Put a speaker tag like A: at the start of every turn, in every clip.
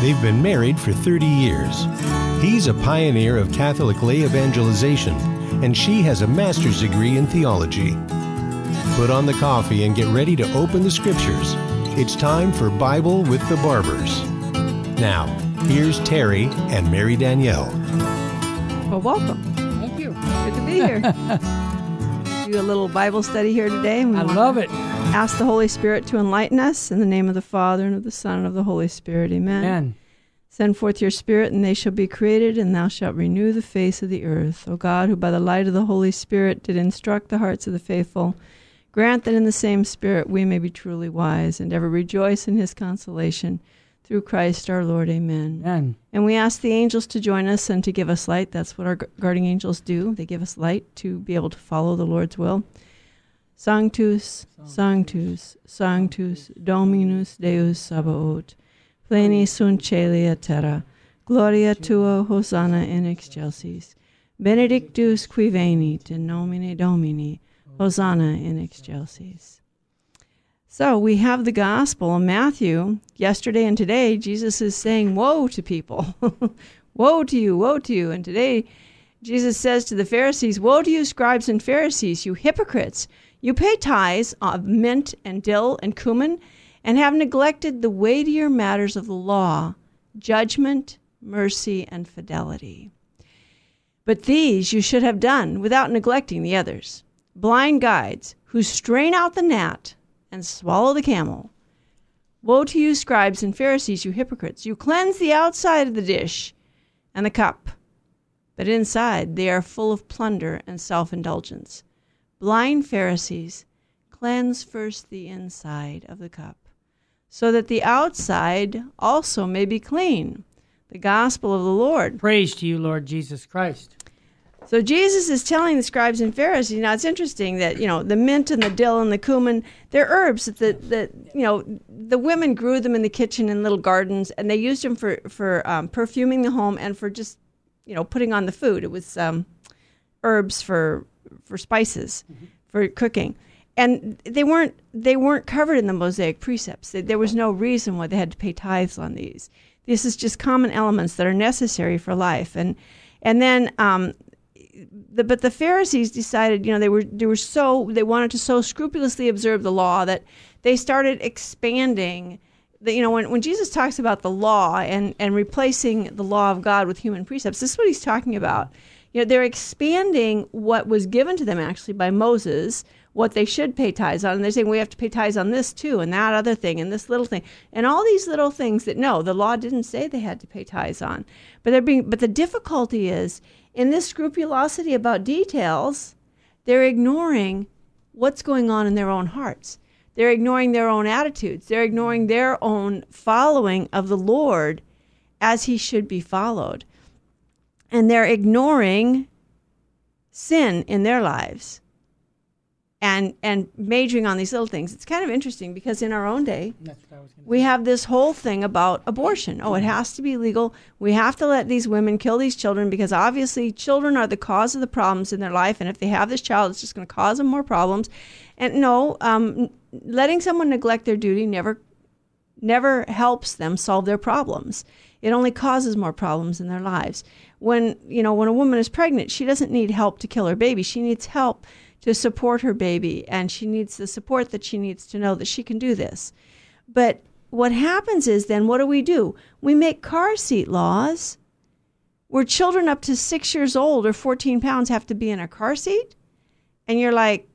A: They've been married for 30 years. He's a pioneer of Catholic lay evangelization, and she has a master's degree in theology. Put on the coffee and get ready to open the scriptures. It's time for Bible with the Barbers. Now, here's Terry and Mary Danielle.
B: Well, welcome.
C: Thank you.
B: Good to be here. Do a little Bible study here today.
C: I
B: want
C: love it.
B: Ask the Holy Spirit to enlighten us in the name of the Father and of the Son and of the Holy Spirit. Amen.
C: Man,
B: Send forth your Spirit, and they shall be created, and thou shalt renew the face of the earth. O God, who by the light of the Holy Spirit did instruct the hearts of the faithful, grant that in the same Spirit we may be truly wise, and ever rejoice in his consolation. Through Christ our Lord. Amen.
C: man.
B: And we ask the angels to join us and to give us light. That's what our gu- guardian angels do. They give us light to be able to follow the Lord's will. Sanctus, Sanctus, Sanctus, Dominus Deus Sabaoth, pleni sunt celia terra, gloria tua hosanna in excelsis, benedictus qui venit in nomine Domini, hosanna in excelsis. So we have the gospel in Matthew. Yesterday and today, Jesus is saying, Woe to people! woe to you! Woe to you! And today, Jesus says to the Pharisees, Woe to you, scribes and Pharisees, you hypocrites! You pay tithes of mint and dill and cumin, and have neglected the weightier matters of the law judgment, mercy, and fidelity. But these you should have done without neglecting the others. Blind guides who strain out the gnat and swallow the camel. Woe to you, scribes and Pharisees, you hypocrites! You cleanse the outside of the dish and the cup, but inside they are full of plunder and self indulgence. Blind Pharisees, cleanse first the inside of the cup, so that the outside also may be clean. The gospel of the Lord.
C: Praise to you, Lord Jesus Christ.
B: So Jesus is telling the scribes and Pharisees. Now it's interesting that you know the mint and the dill and the cumin, they're herbs that the, that you know the women grew them in the kitchen in little gardens, and they used them for for um, perfuming the home and for just you know putting on the food. It was um, herbs for for spices for cooking, and they weren't they weren't covered in the Mosaic precepts. There was no reason why they had to pay tithes on these. This is just common elements that are necessary for life, and and then um, the, but the Pharisees decided, you know, they were they were so they wanted to so scrupulously observe the law that they started expanding. The, you know, when, when Jesus talks about the law and, and replacing the law of God with human precepts, this is what he's talking about. You know, they're expanding what was given to them actually by Moses, what they should pay tithes on, and they're saying we have to pay tithes on this too, and that other thing, and this little thing, and all these little things that no, the law didn't say they had to pay tithes on, but they're being. But the difficulty is in this scrupulosity about details, they're ignoring what's going on in their own hearts. They're ignoring their own attitudes. They're ignoring their own following of the Lord as he should be followed. And they're ignoring sin in their lives and and majoring on these little things. It's kind of interesting because in our own day,
C: That's what I was going
B: we have this whole thing about abortion. Oh, it has to be legal. We have to let these women kill these children because obviously children are the cause of the problems in their life. And if they have this child, it's just going to cause them more problems. And no, um, letting someone neglect their duty never never helps them solve their problems. It only causes more problems in their lives. When you know when a woman is pregnant, she doesn't need help to kill her baby. She needs help to support her baby, and she needs the support that she needs to know that she can do this. But what happens is then what do we do? We make car seat laws where children up to six years old or 14 pounds have to be in a car seat. And you're like,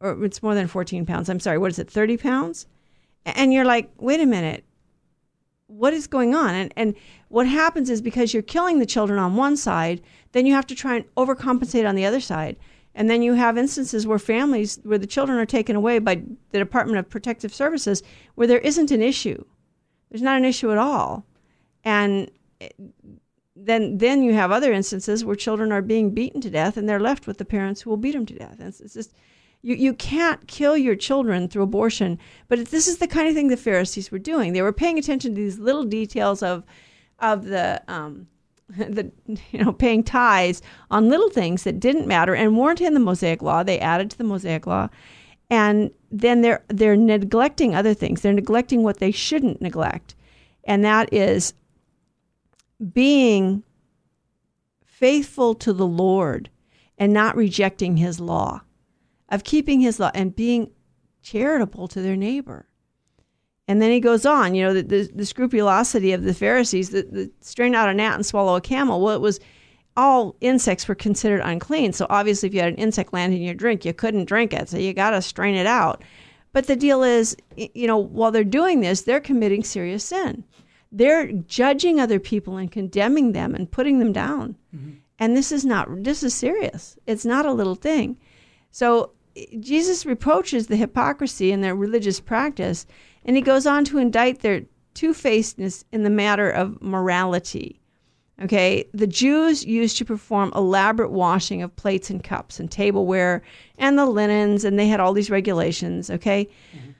B: or it's more than 14 pounds. I'm sorry, what is it, 30 pounds? And you're like, wait a minute, what is going on? And, and what happens is because you're killing the children on one side, then you have to try and overcompensate on the other side. And then you have instances where families, where the children are taken away by the Department of Protective Services, where there isn't an issue. There's not an issue at all. And eh, then, then you have other instances where children are being beaten to death and they're left with the parents who will beat them to death. It's, it's just, you, you can't kill your children through abortion. But this is the kind of thing the Pharisees were doing. They were paying attention to these little details of, of the, um, the you know paying tithes on little things that didn't matter and weren't in the Mosaic law. They added to the Mosaic law, and then they're they're neglecting other things. They're neglecting what they shouldn't neglect, and that is being faithful to the Lord and not rejecting his law, of keeping his law and being charitable to their neighbor. And then he goes on, you know, the, the, the scrupulosity of the Pharisees, the, the strain out a gnat and swallow a camel. Well, it was all insects were considered unclean. So obviously, if you had an insect land in your drink, you couldn't drink it. So you got to strain it out. But the deal is, you know, while they're doing this, they're committing serious sin. They're judging other people and condemning them and putting them down. Mm-hmm. And this is not, this is serious. It's not a little thing. So Jesus reproaches the hypocrisy in their religious practice, and he goes on to indict their two facedness in the matter of morality. Okay, the Jews used to perform elaborate washing of plates and cups and tableware and the linens, and they had all these regulations. Okay, mm-hmm.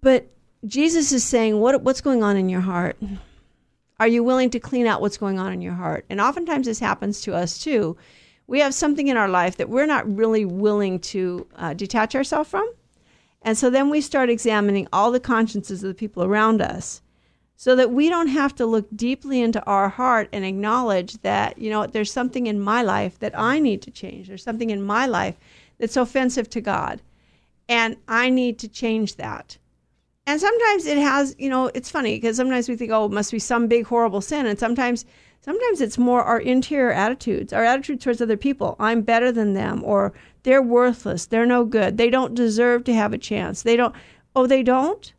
B: but Jesus is saying, what, what's going on in your heart? Are you willing to clean out what's going on in your heart? And oftentimes this happens to us too. We have something in our life that we're not really willing to uh, detach ourselves from. And so then we start examining all the consciences of the people around us so that we don't have to look deeply into our heart and acknowledge that, you know, there's something in my life that I need to change. There's something in my life that's offensive to God. And I need to change that. And sometimes it has, you know, it's funny because sometimes we think, oh, it must be some big horrible sin. And sometimes sometimes it's more our interior attitudes, our attitude towards other people. I'm better than them, or they're worthless, they're no good, they don't deserve to have a chance. They don't oh, they don't?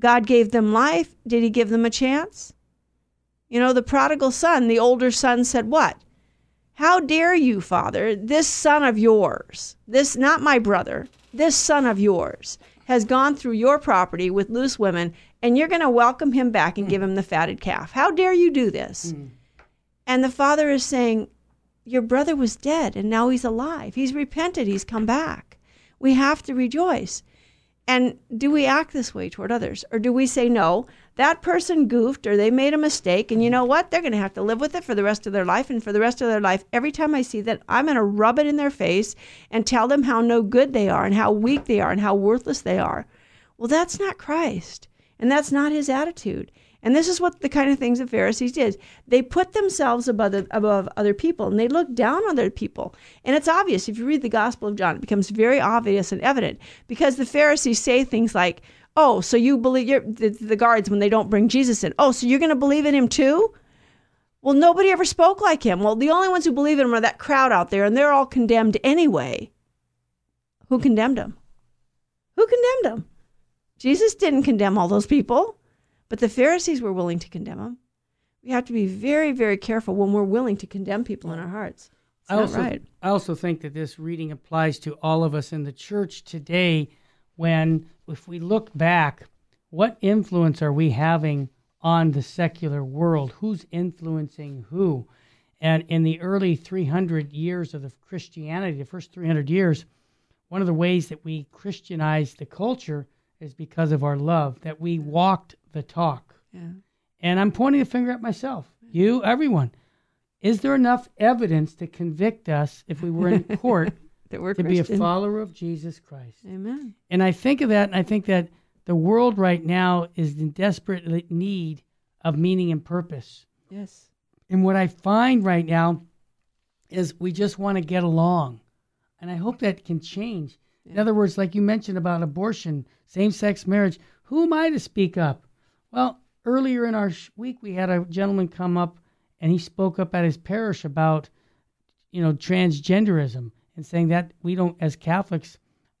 B: God gave them life. Did he give them a chance? You know, the prodigal son, the older son said, What? How dare you, father? This son of yours, this, not my brother, this son of yours has gone through your property with loose women, and you're going to welcome him back and mm. give him the fatted calf. How dare you do this? Mm. And the father is saying, Your brother was dead, and now he's alive. He's repented, he's come back. We have to rejoice. And do we act this way toward others? Or do we say, no, that person goofed or they made a mistake, and you know what? They're going to have to live with it for the rest of their life. And for the rest of their life, every time I see that, I'm going to rub it in their face and tell them how no good they are and how weak they are and how worthless they are. Well, that's not Christ. And that's not his attitude. And this is what the kind of things the Pharisees did. They put themselves above, the, above other people and they looked down on other people. And it's obvious if you read the Gospel of John, it becomes very obvious and evident because the Pharisees say things like, Oh, so you believe the, the guards when they don't bring Jesus in? Oh, so you're going to believe in him too? Well, nobody ever spoke like him. Well, the only ones who believe in him are that crowd out there, and they're all condemned anyway. Who condemned him? Who condemned him? Jesus didn't condemn all those people. But the Pharisees were willing to condemn him. We have to be very, very careful when we're willing to condemn people in our hearts. It's I
C: also,
B: right.
C: I also think that this reading applies to all of us in the church today when, if we look back, what influence are we having on the secular world? Who's influencing who? And in the early 300 years of the Christianity, the first 300 years, one of the ways that we Christianized the culture is because of our love, that we walked the talk. Yeah. And I'm pointing the finger at myself, you, everyone. Is there enough evidence to convict us if we were in court
B: that we're
C: to
B: Christian.
C: be a follower of Jesus Christ?
B: Amen.
C: And I think of that, and I think that the world right now is in desperate need of meaning and purpose.
B: Yes.
C: And what I find right now is we just want to get along. And I hope that can change. Yeah. In other words, like you mentioned about abortion, same sex marriage, who am I to speak up? Well, earlier in our week, we had a gentleman come up and he spoke up at his parish about, you know, transgenderism and saying that we don't, as Catholics,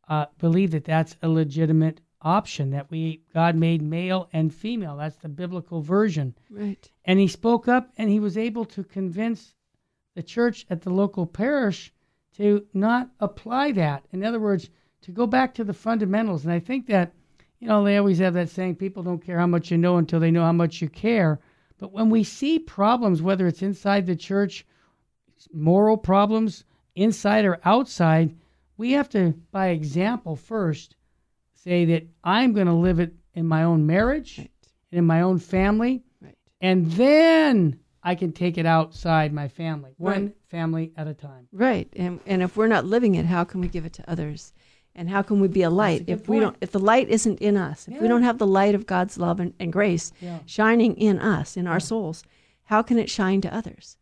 C: uh, believe that that's a legitimate option that we God made male and female. That's the biblical version.
B: Right.
C: And he spoke up and he was able to convince the church at the local parish to not apply that. In other words, to go back to the fundamentals. And I think that you know, they always have that saying people don't care how much you know until they know how much you care. But when we see problems, whether it's inside the church, moral problems, inside or outside, we have to, by example first, say that I'm going to live it in my own marriage, right. in my own family, right. and then I can take it outside my family, one right. family at a time.
B: Right. And, and if we're not living it, how can we give it to others? And how can we be a light
C: good
B: if we
C: point.
B: don't if the light isn't in us, if we don't have the light of God's love and, and grace
C: Yeah.
B: shining in us, in our souls, how can it shine to others?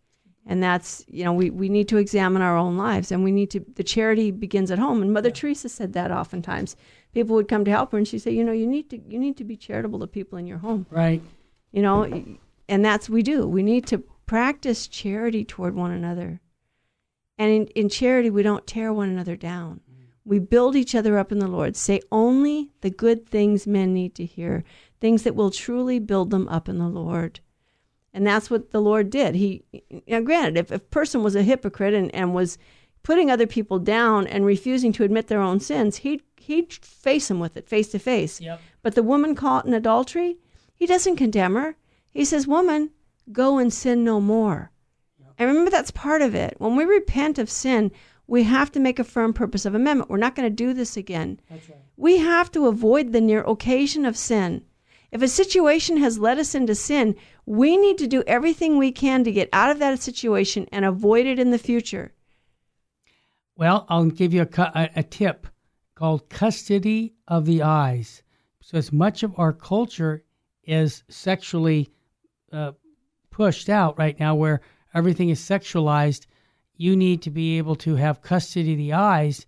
B: And that's, you know, we, we need to examine our own lives and we need to, the charity begins at home. And Mother Teresa said that oftentimes. People would come to help her and she'd say, you know, you need to, you need to be charitable to people in your home
C: Right.
B: you know and that's we do. We need to practice charity toward one another. And in, in charity we don't tear one another down. Mm. We build each other up in the lord. Say only the good things men need to hear things that will truly build them up in the lord. And that's what the lord did. He now granted if a person was a hypocrite and, and was putting other people down and refusing to admit their own sins he'd he'd face them with it face to face. But the woman caught in adultery, he doesn't condemn her. He says, Woman, go and sin no more. And remember, that's part of it. When we repent of sin, we have to make a firm purpose of amendment. We're not going to do this again.
C: Right.
B: We have to avoid the near occasion of sin. If a situation has led us into sin, we need to do everything we can to get out of that situation and avoid it in the future.
C: Well, I'll give you a, a tip called custody of the eyes. So, as much of our culture is sexually uh, pushed out right now, where everything is sexualized, you need to be able to have custody of the eyes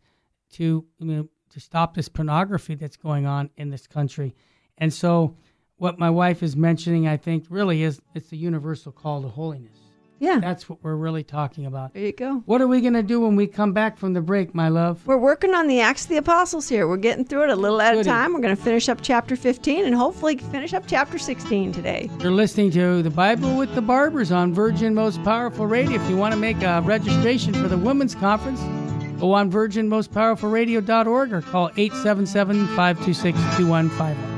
C: to you know, to stop this pornography that's going on in this country. And so, what my wife is mentioning, I think, really is it's the universal call to holiness.
B: Yeah,
C: That's what we're really talking about.
B: there you go.
C: What are we going to do when we come back from the break, my love?
B: We're working on the Acts of the Apostles here. We're getting through it a little at a time. We're going to finish up chapter 15 and hopefully finish up chapter 16 today.
C: You're listening to the Bible with the Barbers on Virgin Most Powerful Radio. If you want to make a registration for the Women's Conference, go on virginmostpowerfulradio.org or call 877 526 2151.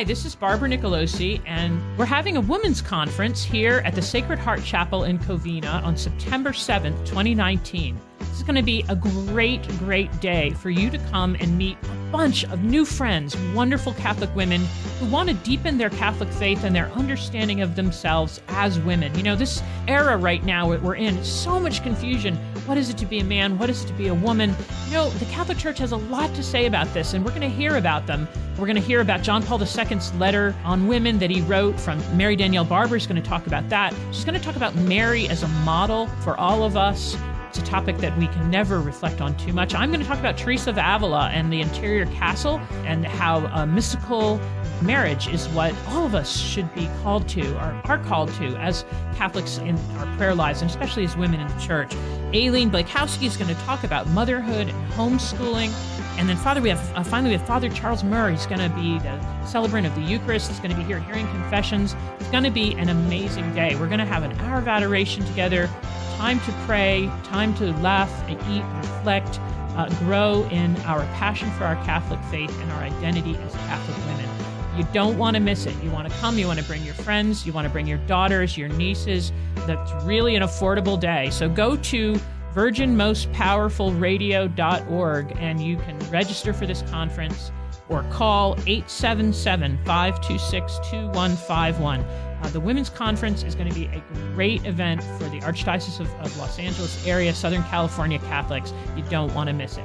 D: Hi, this is Barbara Nicolosi, and we're having a women's conference here at the Sacred Heart Chapel in Covina on September 7th, 2019. This is going to be a great, great day for you to come and meet a bunch of new friends, wonderful Catholic women who want to deepen their Catholic faith and their understanding of themselves as women. You know, this era right now that we're in, so much confusion. What is it to be a man? What is it to be a woman? You know, the Catholic Church has a lot to say about this, and we're going to hear about them. We're going to hear about John Paul II's letter on women that he wrote from Mary Danielle Barber is going to talk about that. She's going to talk about Mary as a model for all of us. It's a topic that we can never reflect on too much. I'm going to talk about Teresa of Avila and the interior castle and how a mystical marriage is what all of us should be called to or are called to as Catholics in our prayer lives and especially as women in the church. Aileen Blakowski is going to talk about motherhood and homeschooling. And then, Father, we have uh, finally we have Father Charles Murray. He's going to be the celebrant of the Eucharist. He's going to be here hearing confessions. It's going to be an amazing day. We're going to have an hour of adoration together, time to pray, time to laugh and eat, reflect, uh, grow in our passion for our Catholic faith and our identity as Catholic women. You don't want to miss it. You want to come, you want to bring your friends, you want to bring your daughters, your nieces. That's really an affordable day. So go to virginmostpowerfulradio.org and you can register for this conference or call 877 526 2151. Uh, the Women's Conference is going to be a great event for the Archdiocese of, of Los Angeles area, Southern California Catholics. You don't want to miss it.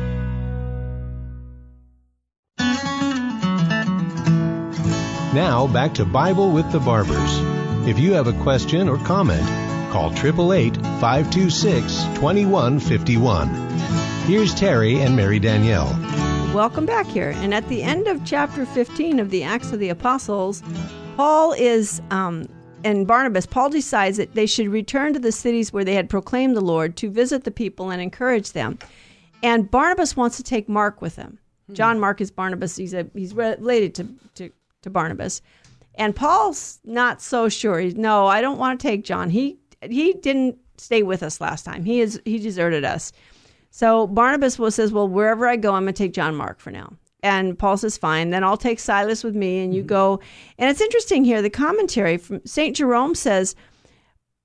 A: Now back to Bible with the Barbers. If you have a question or comment, call 888 526 2151. Here's Terry and Mary Danielle.
B: Welcome back here. And at the end of chapter 15 of the Acts of the Apostles, Paul is um, and Barnabas, Paul decides that they should return to the cities where they had proclaimed the Lord to visit the people and encourage them. And Barnabas wants to take Mark with him. John Mark is Barnabas. He's a he's related to to, to Barnabas. And Paul's not so sure. He's no, I don't want to take John. He he didn't stay with us last time. He is he deserted us. So Barnabas will says, Well, wherever I go, I'm gonna take John Mark for now. And Paul says, Fine, then I'll take Silas with me and you mm-hmm. go. And it's interesting here, the commentary from St. Jerome says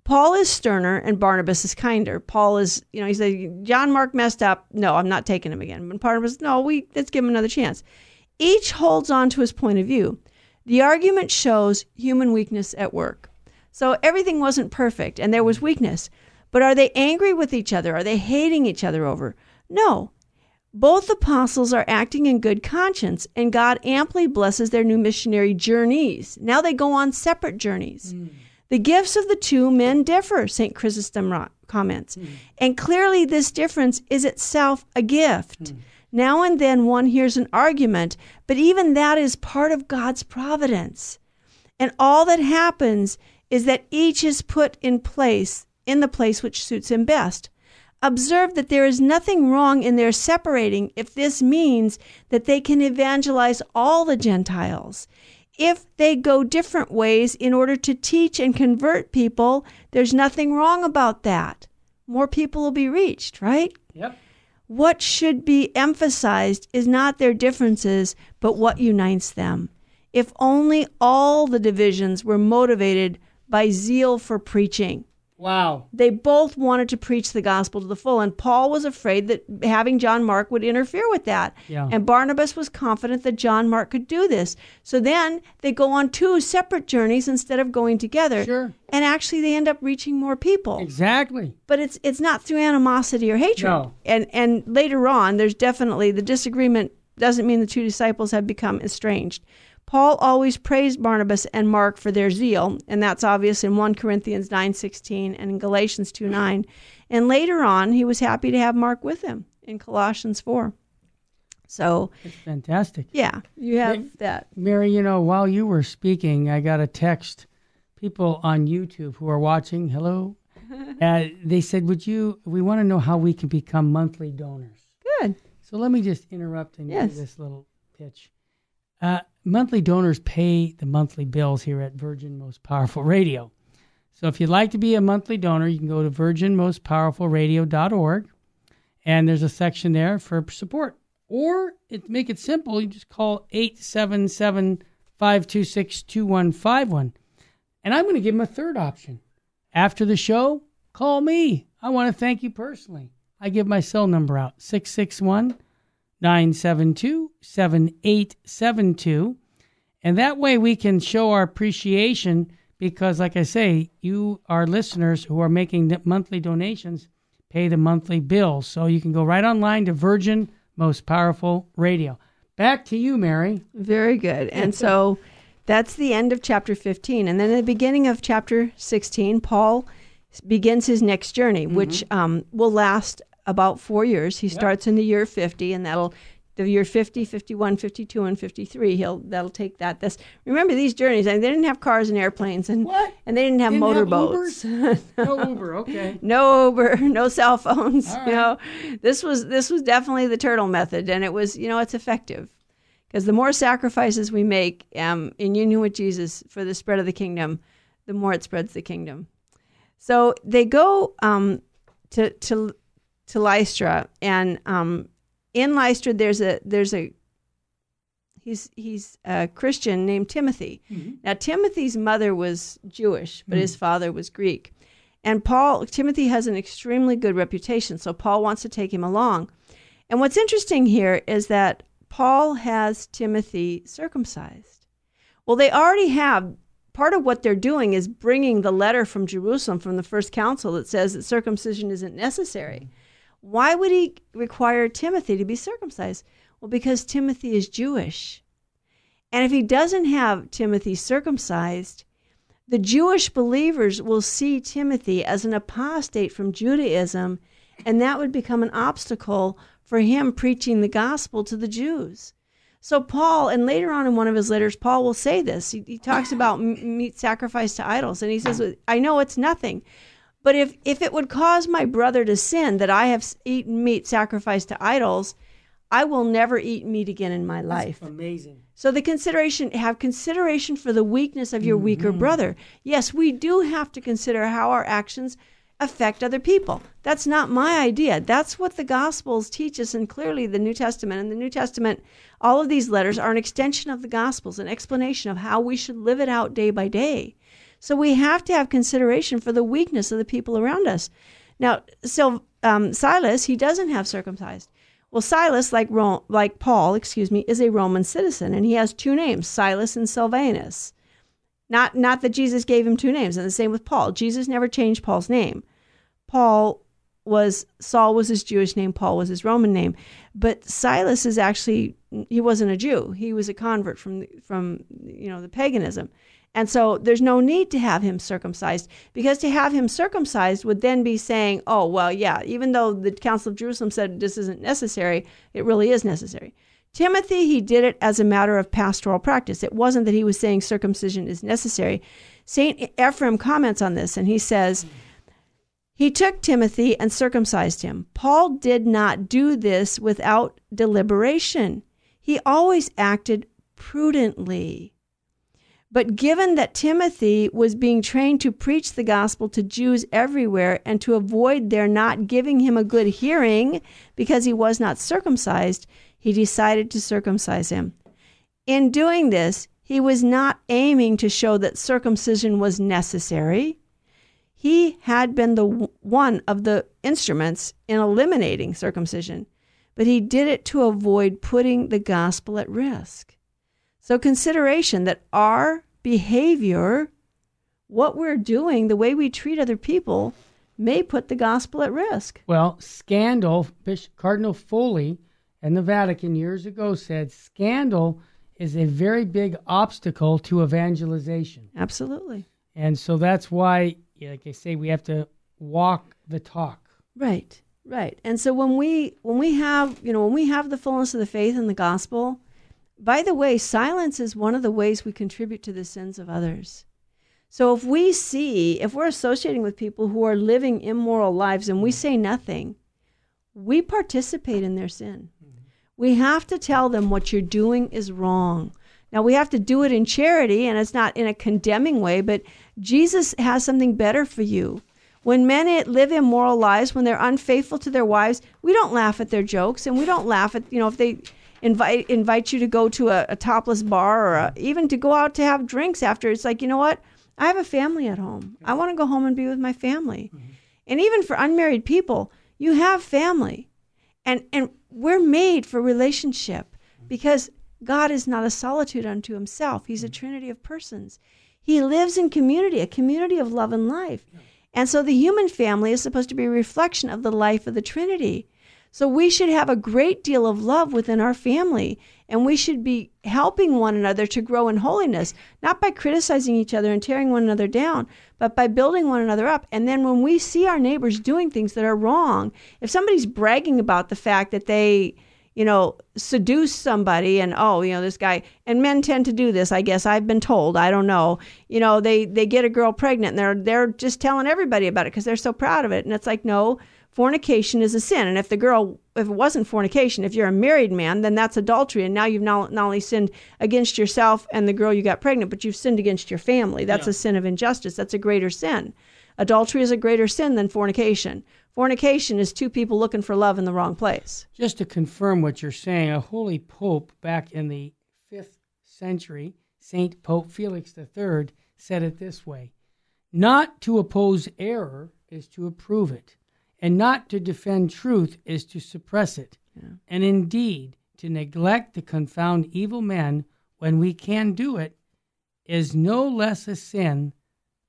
B: Paul is sterner and Barnabas is kinder. Paul is, you know, he said, John Mark messed up. No, I'm not taking him again. But Barnabas, no, we let's give him another chance. Each holds on to his point of view. The argument shows human weakness at work. So everything wasn't perfect and there was weakness. But are they angry with each other? Are they hating each other over? No. Both apostles are acting in good conscience, and God amply blesses their new missionary journeys. Now they go on separate journeys. Hmm. The gifts of the two men differ, St. Chrysostom comments. Hmm. And clearly, this difference is itself a gift. Hmm. Now and then one hears an argument, but even that is part of God's providence. And all that happens is that each is put in place, in the place which suits him best. Observe that there is nothing wrong in their separating if this means that they can evangelize all the Gentiles. If they go different ways in order to teach and convert people, there's nothing wrong about that. More people will be reached, right?
C: Yep.
B: What should be emphasized is not their differences, but what unites them. If only all the divisions were motivated by zeal for preaching.
C: Wow.
B: They both wanted to preach the gospel to the full, and Paul was afraid that having John Mark would interfere with that.
C: Yeah.
B: And Barnabas was confident that John Mark could do this. So then they go on two separate journeys instead of going together.
C: Sure.
B: And actually they end up reaching more people
C: Exactly.
B: but it's it's not through animosity or hatred.
C: No.
B: And and later on, there's definitely the disagreement doesn't mean the two disciples have become estranged. Paul always praised Barnabas and Mark for their zeal, and that's obvious in 1 Corinthians 9:16 and in Galatians 2:9. And later on, he was happy to have Mark with him in Colossians 4. So,
C: It's fantastic.
B: yeah, you have that.
C: Mary, you know, while you were speaking, I got a text. People on YouTube who are watching, hello. Uh, they said, "Would you? We want to know how we can become monthly donors."
B: Good.
C: So let me just interrupt and
B: Yes.
C: give this little pitch. Uh, monthly donors pay the monthly bills here at Virgin Most Powerful Radio. So if you'd like to be a monthly donor, you can go to virginmostpowerfulradio.org, and there's a section there for support. Or it, make it simple, you just call 877 526 2151. And I'm going to give them a third option. After the show, call me. I want to thank you personally. I give my cell number out 661 972 7872. And that way we can show our appreciation because, like I say, you, our listeners who are making monthly donations, pay the monthly bills. So you can go right online to Virgin Most Powerful Radio. Back to you, Mary.
B: Very good. And so that's the end of chapter 15. And then at the beginning of chapter 16, Paul begins his next journey, which um, will last about four years. He starts in the year 50, and that'll the year 50, 51, 52, and 53. He'll that'll take that. This remember these journeys. And they didn't have cars and airplanes, and
C: What?
B: and they didn't have motorboats.
C: No Uber, okay.
B: no Uber, no cell phones.
C: All
B: You know, this was this was definitely the turtle method, and it was you know it's effective because the more sacrifices we make um, in union with Jesus for the spread of the kingdom, the more it spreads the kingdom. So they go um, to to to Lystra, and um, in Lystra there's a there's a he's he's a Christian named Timothy. Now Timothy's mother was Jewish, but his father was Greek. And Paul Timothy has an extremely good reputation, so Paul wants to take him along. And what's interesting here is that Paul has Timothy circumcised. Well, they already have part of what they're doing is bringing the letter from Jerusalem from the first council that says that circumcision isn't necessary. Why would he require Timothy to be circumcised? Well, because Timothy is Jewish. And if he doesn't have Timothy circumcised, the Jewish believers will see Timothy as an apostate from Judaism, and that would become an obstacle for him preaching the gospel to the Jews. So Paul, and later on in one of his letters, Paul will say this. He, he talks about meat sacrificed to idols, and he says, "I know it's nothing, but if if it would cause my brother to sin that I have eaten meat sacrificed to idols, I will never eat meat again in my life."
C: That's amazing.
B: So the consideration have consideration for the weakness of your weaker
C: Mm-hmm.
B: brother. Yes, we do have to consider how our actions affect other people. That's not my idea. That's what the Gospels teach us, and clearly the New Testament and the New Testament, all of these letters are an extension of the Gospels, an explanation of how we should live it out day by day. So we have to have consideration for the weakness of the people around us. Now, so um, Silas, he doesn't have circumcised. Well, Silas, like Ro- like Paul, excuse me, is a Roman citizen, and he has two names, Silas and Silvanus. Not not that Jesus gave him two names, and the same with Paul. Jesus never changed Paul's name. Paul was Saul was his Jewish name, Paul was his Roman name, but Silas is actually he wasn't a Jew. He was a convert from the- from you know the paganism. And so there's no need to have him circumcised because to have him circumcised would then be saying, oh, well, yeah, even though the Council of Jerusalem said this isn't necessary, it really is necessary. Timothy, he did it as a matter of pastoral practice. It wasn't that he was saying circumcision is necessary. St. Ephraim comments on this and he says, he took Timothy and circumcised him. Paul did not do this without deliberation. He always acted prudently. But given that Timothy was being trained to preach the gospel to Jews everywhere and to avoid their not giving him a good hearing because he was not circumcised, he decided to circumcise him. In doing this, he was not aiming to show that circumcision was necessary. He had been the one of the instruments in eliminating circumcision, but he did it to avoid putting the gospel at risk. So, consideration that our behavior, what we're doing, the way we treat other people, may put the gospel at risk.
C: Well, scandal, Bishop Cardinal Foley and the Vatican years ago said scandal is a very big obstacle to evangelization.
B: Absolutely.
C: And so that's why, like I say, we have to walk the talk.
B: Right. Right. And so when we when we have, you know, when we have the fullness of the faith in the gospel, by the way, silence is one of the ways we contribute to the sins of others. So if we see, if we're associating with people who are living immoral lives and we mm. say nothing, we participate in their sin. Mm-hmm. We have to tell them what you're doing is wrong. Now, we have to do it in charity, and it's not in a condemning way, but Jesus has something better for you. When men live immoral lives, when they're unfaithful to their wives, we don't laugh at their jokes, and we don't laugh at, you know, if they invite invite you to go to a, a topless bar or a, even to go out to have drinks after. It's like, you know what? I have a family at home. I want to go home and be with my family. Mm-hmm. And even for unmarried people, you have family. And and we're made for relationship because God is not a solitude unto himself. He's a mm-hmm. trinity of persons. He lives in community, a community of love and life. And so the human family is supposed to be a reflection of the life of the Trinity. So we should have a great deal of love within our family, and we should be helping one another to grow in holiness, not by criticizing each other and tearing one another down, but by building one another up. And then when we see our neighbors doing things that are wrong, if somebody's bragging about the fact that they, you know, seduce somebody and oh, you know, this guy and men tend to do this, I guess I've been told, I don't know. You know, they they get a girl pregnant and they're they're just telling everybody about it because they're so proud of it. And it's like, no, fornication is a sin. And if the girl, if it wasn't fornication, if you're a married man, then that's adultery. And now you've not, not only sinned against yourself and the girl you got pregnant, but you've sinned against your family. That's a sin of injustice. That's a greater sin. Adultery is a greater sin than fornication. Fornication is two people looking for love in the wrong place.
C: Just to confirm what you're saying, a holy pope back in the fifth century, Saint Pope Felix III, said it this way Not to oppose error is to approve it, and not to defend truth is to suppress it. And indeed, to neglect to confound evil men when we can do it is no less a sin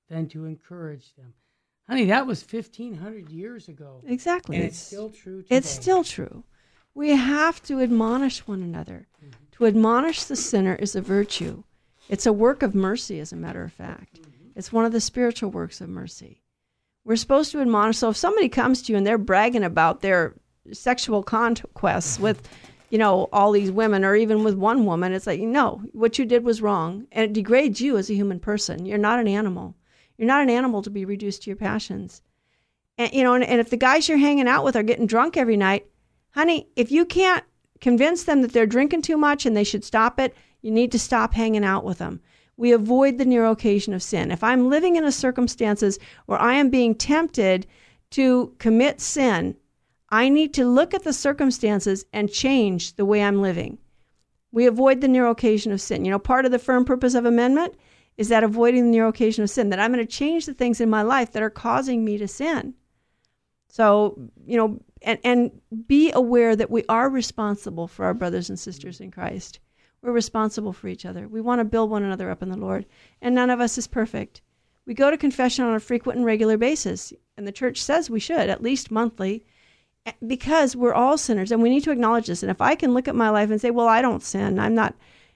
C: than to encourage them. Honey, that was 1500 years ago.
B: Exactly.
C: And it's still true today.
B: It's still true. We have to admonish one another. Mm-hmm. To admonish the sinner is a virtue. It's a work of mercy, as a matter of fact. Mm-hmm. It's one of the spiritual works of mercy. We're supposed to admonish. So if somebody comes to you and they're bragging about their sexual conquests mm-hmm. with, you know, all these women or even with one woman. It's like, no, what you did was wrong. And it degrades you as a human person. You're not an animal. You're not an animal to be reduced to your passions. And, you know, and, and if the guys you're hanging out with are getting drunk every night, honey, if you can't convince them that they're drinking too much and they should stop it, you need to stop hanging out with them. We avoid the near occasion of sin. If I'm living in a circumstances where I am being tempted to commit sin, I need to look at the circumstances and change the way I'm living. We avoid the near occasion of sin. You know, part of the firm purpose of amendment is that avoiding the near occasion of sin, that I'm going to change the things in my life that are causing me to sin. So, you know, and, and be aware that we are responsible for our brothers and sisters in Christ. We're responsible for each other. We want to build one another up in the Lord, and none of us is perfect. We go to confession on a frequent and regular basis, and the church says we should, at least monthly, eh, because we're all sinners, and we need to acknowledge this. And if I can look at my life and say, well, I don't sin, I'm not,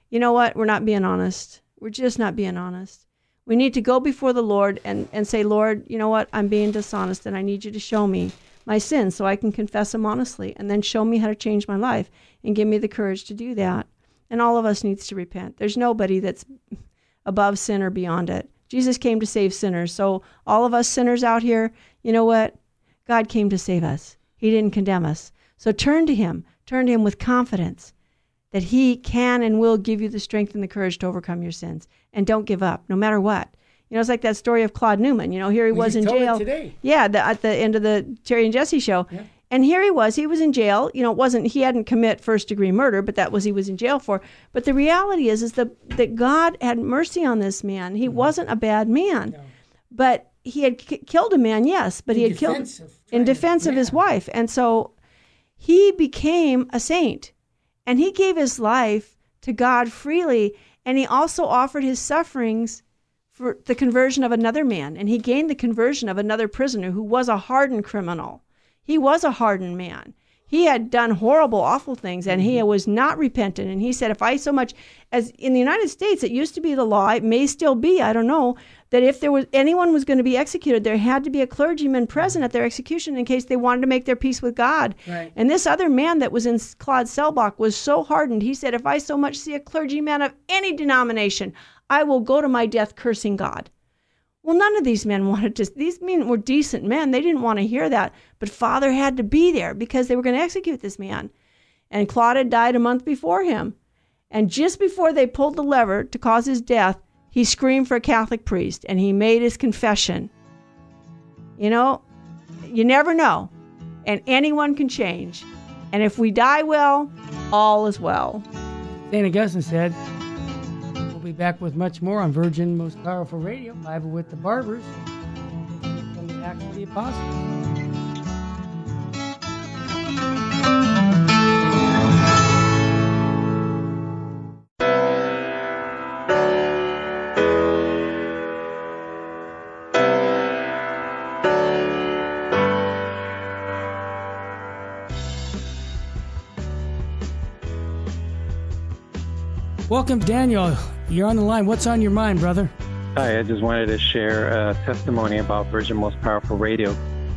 B: you know what, we're not being honest. We're just not being honest. We need to go before the Lord and, and say, Lord, you know what, I'm being dishonest, and I need you to show me my sins so I can confess them honestly and then show me how to change my life and give me the courage to do that. And all of us needs to repent. There's nobody that's above sin or beyond it. Jesus came to save sinners. So all of us sinners out here, you know what? God came to save us. He didn't condemn us. So turn to him. Turn to him with confidence that he can and will give you the strength and the courage to overcome your sins. And don't give up, no matter what. You know, it's like that story of Claude Newman. You know, here he
C: Well,
B: was in jail.
C: today.
B: Yeah, the, at the end of the Terry and Jesse show.
C: Yeah.
B: And here he was. He was in jail. You know, it wasn't he hadn't commit first degree murder, but that was he was in jail for. But the reality is, is that that God had mercy on this man.
C: Mm-hmm.
B: He wasn't a bad man, but he had k- killed a man. Yes, but he had killed in defense of his wife, and so he became a saint, and he gave his life to God freely, and he also offered his sufferings for the conversion of another man, and he gained the conversion of another prisoner who was a hardened criminal. He was a hardened man. He had done horrible, awful things, and he mm-hmm. was not repentant. And he said, If I so much as in the United States, it used to be the law, it may still be, I don't know, that if there was anyone was going to be executed, there had to be a clergyman present at their execution in case they wanted to make their peace with God.
C: Right.
B: And this other man that was in Claude's cellblock was so hardened, he said, If I so much see a clergyman of any denomination, I will go to my death cursing God. Well, none of these men wanted to. These men were decent men. They didn't want to hear that. But Father had to be there because they were going to execute this man. And Claude had died a month before him. And just before they pulled the lever to cause his death, he screamed for a Catholic priest and he made his confession. You know, you never know. And anyone can change. And if we die well, all is well.
C: St. Augustine said, We'll be back with much more on Virgin Most Powerful Radio, Bible with the Barbers, from the Acts of the Apostles. Welcome, Daniel. You're on the line. What's on your mind, brother?
E: Hi, I just wanted to share a testimony about Virgin Most Powerful Radio.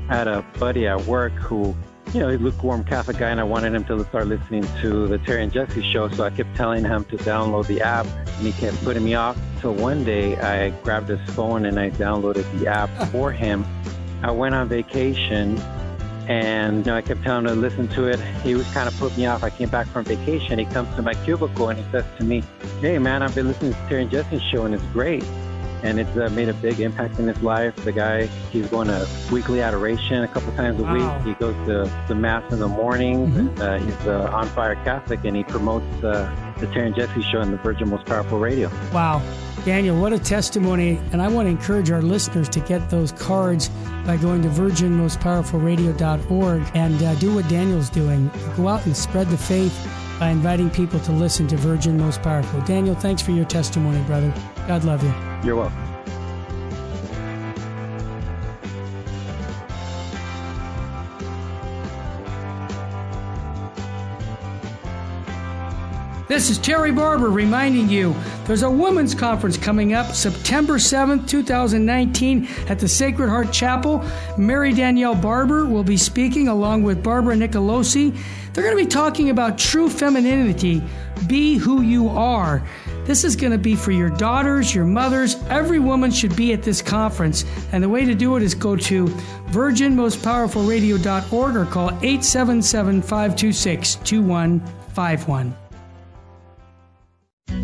E: I had a buddy at work who, you know, he's a lukewarm Catholic guy, and I wanted him to start listening to the Terry and Jesse show. So I kept telling him to download the app, and he kept putting me off. So one day I grabbed his phone and I downloaded the app for him. I went on vacation, and you know, I kept telling him to listen to it. He was kind of put me off. I came back from vacation. He comes to my cubicle and he says to me, "Hey, man, I've been listening to Terry and Jesse show, and it's great." and it's uh, made a big impact in his life. The guy, he's going to weekly adoration a couple times a
C: Wow.
E: week. He goes to the mass in the morning.
C: Mhm.
E: Uh, he's uh, on fire Catholic, and he promotes uh, the Terry and Jesse show and the Virgin Most Powerful Radio.
C: Wow. Daniel, what a testimony. And I want to encourage our listeners to get those cards by going to virginmostpowerfulradio.org and uh, do what Daniel's doing. Go out and spread the faith by inviting people to listen to Virgin Most Powerful. Daniel, thanks for your testimony, brother. God love you.
E: You're welcome.
C: This is Terry Barber reminding you there's a women's conference coming up September 7th, 2019 at the Sacred Heart Chapel. Mary Danielle Barber will be speaking along with Barbara Nicolosi. They're going to be talking about true femininity, be who you are. This is going to be for your daughters, your mothers. Every woman should be at this conference. And the way to do it is go to virginmostpowerfulradio.org or call 877 526 2151.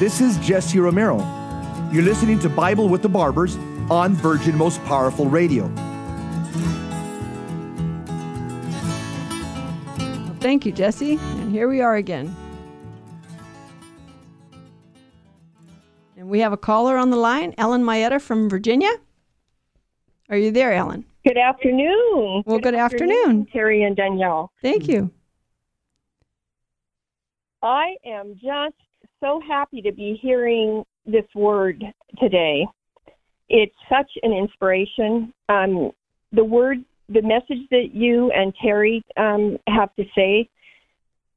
F: This is Jesse Romero. You're listening to Bible with the Barbers on Virgin Most Powerful Radio.
B: Well, thank you, Jesse. And here we are again. And we have a caller on the line, Ellen Maeta from Virginia. Are you there, Ellen?
G: Good afternoon.
B: Well, good, afternoon.
G: Terry and Danielle.
B: Thank you.
G: I am just so happy to be hearing this word today. It's such an inspiration. Um, the word, the message that you and Terry um, have to say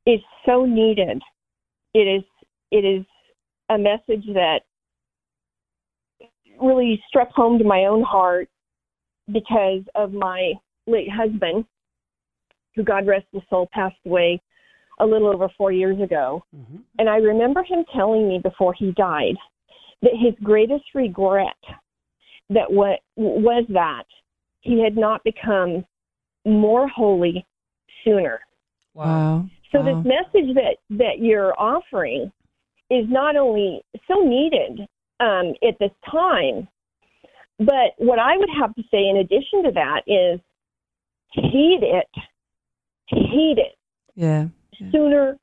G: is so needed. It is, it is a message that really struck home to my own heart because of my late husband, who God rest his soul, passed away a little over four years ago. Mm-hmm. And I remember him telling me before he died that his greatest regret that what was that he had not become more holy sooner.
B: Wow.
G: So
B: wow.
G: this message that that you're offering is not only so needed um, at this time, but what I would have to say in addition to that is heed it, heed it.
B: Yeah
G: sooner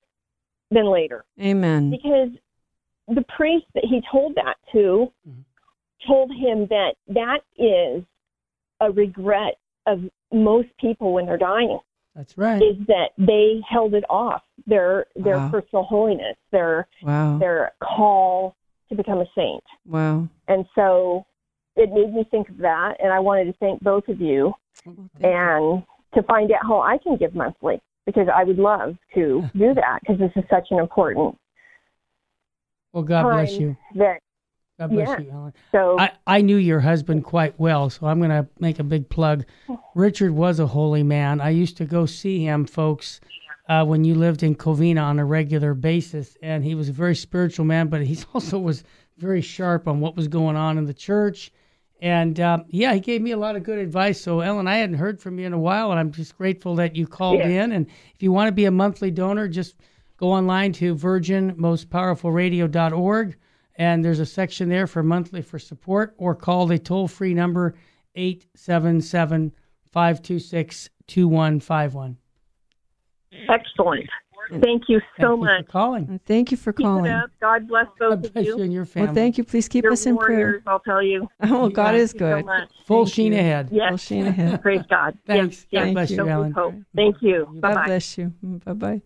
G: than later.
B: Amen.
G: Because the priest that he told that to mm-hmm. told him that that is a regret of most people when they're dying.
C: That's right.
G: Is that they held it off their their wow. personal holiness, their
B: wow.
G: their call to become a saint.
B: Wow.
G: And so it made me think of that, and I wanted to thank both of you, well, and you. to find out how I can give monthly because I would love to do that because this is such an important.
C: Well, God bless you.
G: That,
C: God bless yeah. you, Ellen.
G: So
C: I, I knew your husband quite well, so I'm going to make a big plug. Richard was a holy man. I used to go see him, folks, uh, when you lived in Covina on a regular basis, and he was a very spiritual man, but he also was very sharp on what was going on in the church and uh, yeah, he gave me a lot of good advice. So, Ellen, I hadn't heard from you in a while, and I'm just grateful that you called yeah. in. And if you want to be a monthly donor, just go online to virginmostpowerfulradio.org, and there's a section there for monthly for support, or call the toll free number 877 526 2151.
G: Excellent. Thank you so
C: thank
G: much
C: you for calling.
B: Thank you for calling.
G: God bless both
C: God bless
G: of you.
C: you and your family.
B: Well, thank you. Please keep
G: You're
B: us in
G: warriors,
B: prayer.
G: I'll tell you.
B: Oh, God is good.
G: So
C: Full
B: Thank
C: sheen
B: you.
C: ahead.
G: Yes.
B: Full sheen ahead.
G: Praise God.
C: Thanks.
G: Yes,
C: God
G: yes.
C: bless you,
G: So
C: Ellen.
G: hope. Thank you.
C: You
G: Bye
B: God bless you. Bye bye.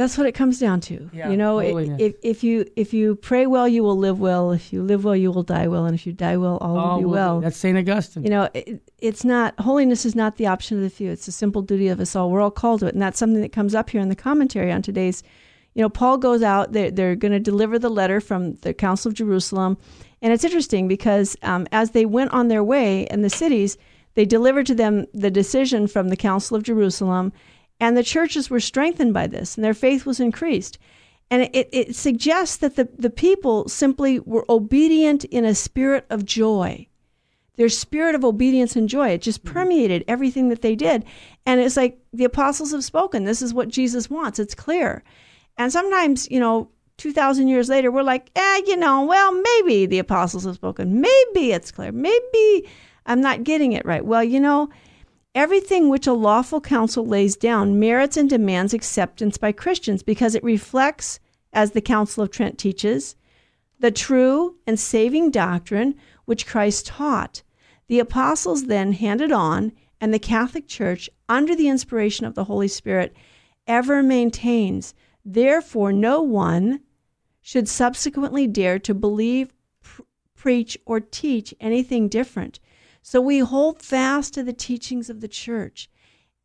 B: That's what it comes down to.
C: Yeah,
B: you know, it, if if you if you pray well, you will live well. If you live well, you will die well. And if you die well, all will be
C: will be-
B: well.
C: That's St. Augustine.
B: You know, it, it's not holiness is not the option of the few. It's the simple duty of us all. We're all called to it, and that's something that comes up here in the commentary on today's. You know, Paul goes out. They're they're going to deliver the letter from the Council of Jerusalem, and it's interesting because um, as they went on their way in the cities, they delivered to them the decision from the Council of Jerusalem, and the churches were strengthened by this, and their faith was increased. And it, it suggests that the, the people simply were obedient in a spirit of joy their spirit of obedience and joy. It just permeated everything that they did. And it's like the apostles have spoken. This is what Jesus wants. It's clear. And sometimes, you know, 2,000 years later, we're like, eh, you know, well, maybe the apostles have spoken. Maybe it's clear. Maybe I'm not getting it right. Well, you know, everything which a lawful council lays down merits and demands acceptance by Christians because it reflects, as the Council of Trent teaches, the true and saving doctrine which Christ taught. The apostles then handed on and the Catholic Church, under the inspiration of the Holy Spirit, ever maintains. Therefore, no one should subsequently dare to believe, pr- preach, or teach anything different. So we hold fast to the teachings of the Church.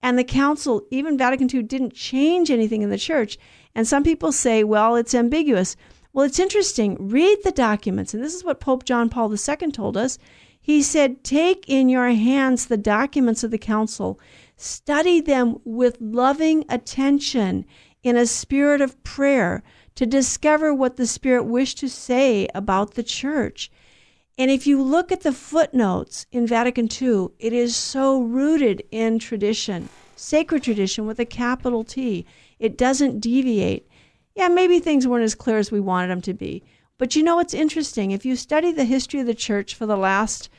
B: And the Council, even Vatican II, didn't change anything in the Church. And some people say, well, it's ambiguous. Well, it's interesting. Read the documents. And this is what Pope John Paul II told us. He said, Take in your hands the documents of the Council, study them with loving attention in a spirit of prayer to discover what the Spirit wished to say about the Church. And if you look at the footnotes in Vatican II, it is so rooted in tradition, sacred tradition with a capital T. It doesn't deviate. Yeah, maybe things weren't as clear as we wanted them to be. But you know what's interesting? If you study the history of the church for the last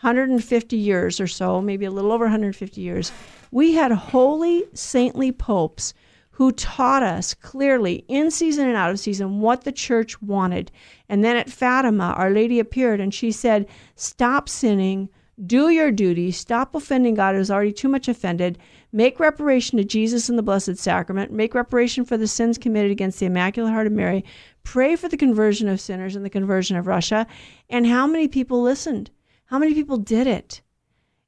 B: 150 years or so, maybe a little over 150 years, we had holy, saintly popes who taught us clearly in season and out of season what the church wanted. And then at Fatima, Our Lady appeared and she said, Stop sinning, do your duty, stop offending God who's already too much offended, make reparation to Jesus in the Blessed Sacrament, make reparation for the sins committed against the Immaculate Heart of Mary, pray for the conversion of sinners and the conversion of Russia. And how many people listened? How many people did it?